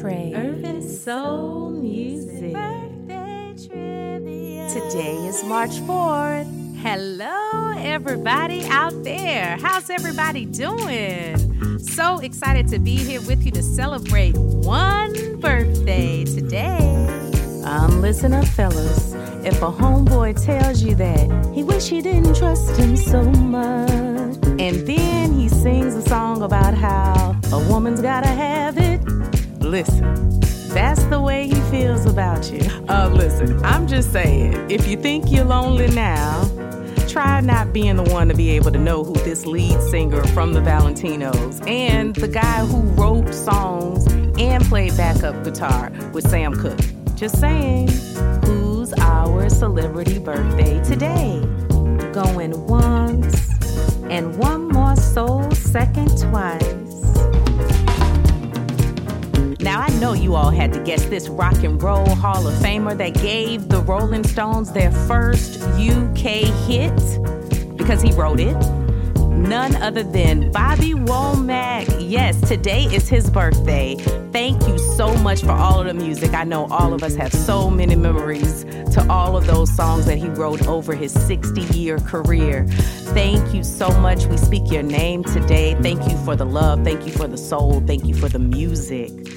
Trey. Urban Soul Music. Birthday trivia. Today is March 4th. Hello, everybody out there. How's everybody doing? So excited to be here with you to celebrate one birthday today. Um, listen up, fellas. If a homeboy tells you that he wish he didn't trust him so much, and then he sings a song about how a woman's gotta have it, listen. That's the way he feels about you. Uh, listen, I'm just saying, if you think you're lonely now, try not being the one to be able to know who this lead singer from the Valentinos and the guy who wrote songs and played backup guitar with Sam Cooke. Just saying, who's our celebrity birthday today? Going once and one more soul second twice. Know you all had to guess this rock and roll Hall of Famer that gave the Rolling Stones their first UK hit because he wrote it. None other than Bobby Womack. Yes, today is his birthday. Thank you so much for all of the music. I know all of us have so many memories to all of those songs that he wrote over his 60 year career. Thank you so much. We speak your name today. Thank you for the love. Thank you for the soul. Thank you for the music.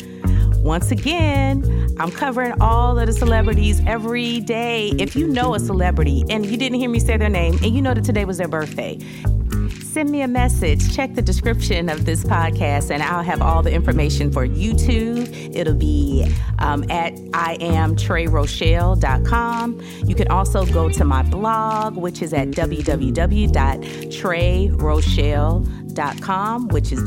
Once again, I'm covering all of the celebrities every day. If you know a celebrity and you didn't hear me say their name and you know that today was their birthday, send me a message. Check the description of this podcast, and I'll have all the information for YouTube. It'll be um, at iamtreyrochelle.com. You can also go to my blog, which is at www.treyrochelle.com, which is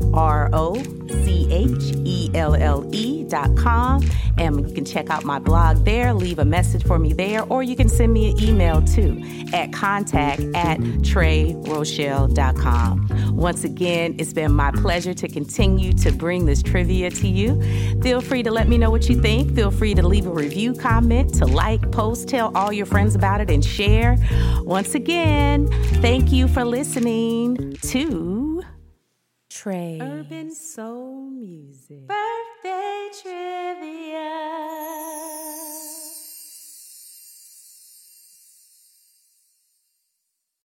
www.treyrochelle.com. And you can check out my blog there, leave a message for me there, or you can send me an email too at contact at treyrochelle.com. Once again, it's been my pleasure to continue to bring this trivia to you. Feel free to let me know what you think. Feel free to leave a review, comment, to like, post, tell all your friends about it, and share. Once again, thank you for listening to Trey. Urban Soul Music. Birthday trivia.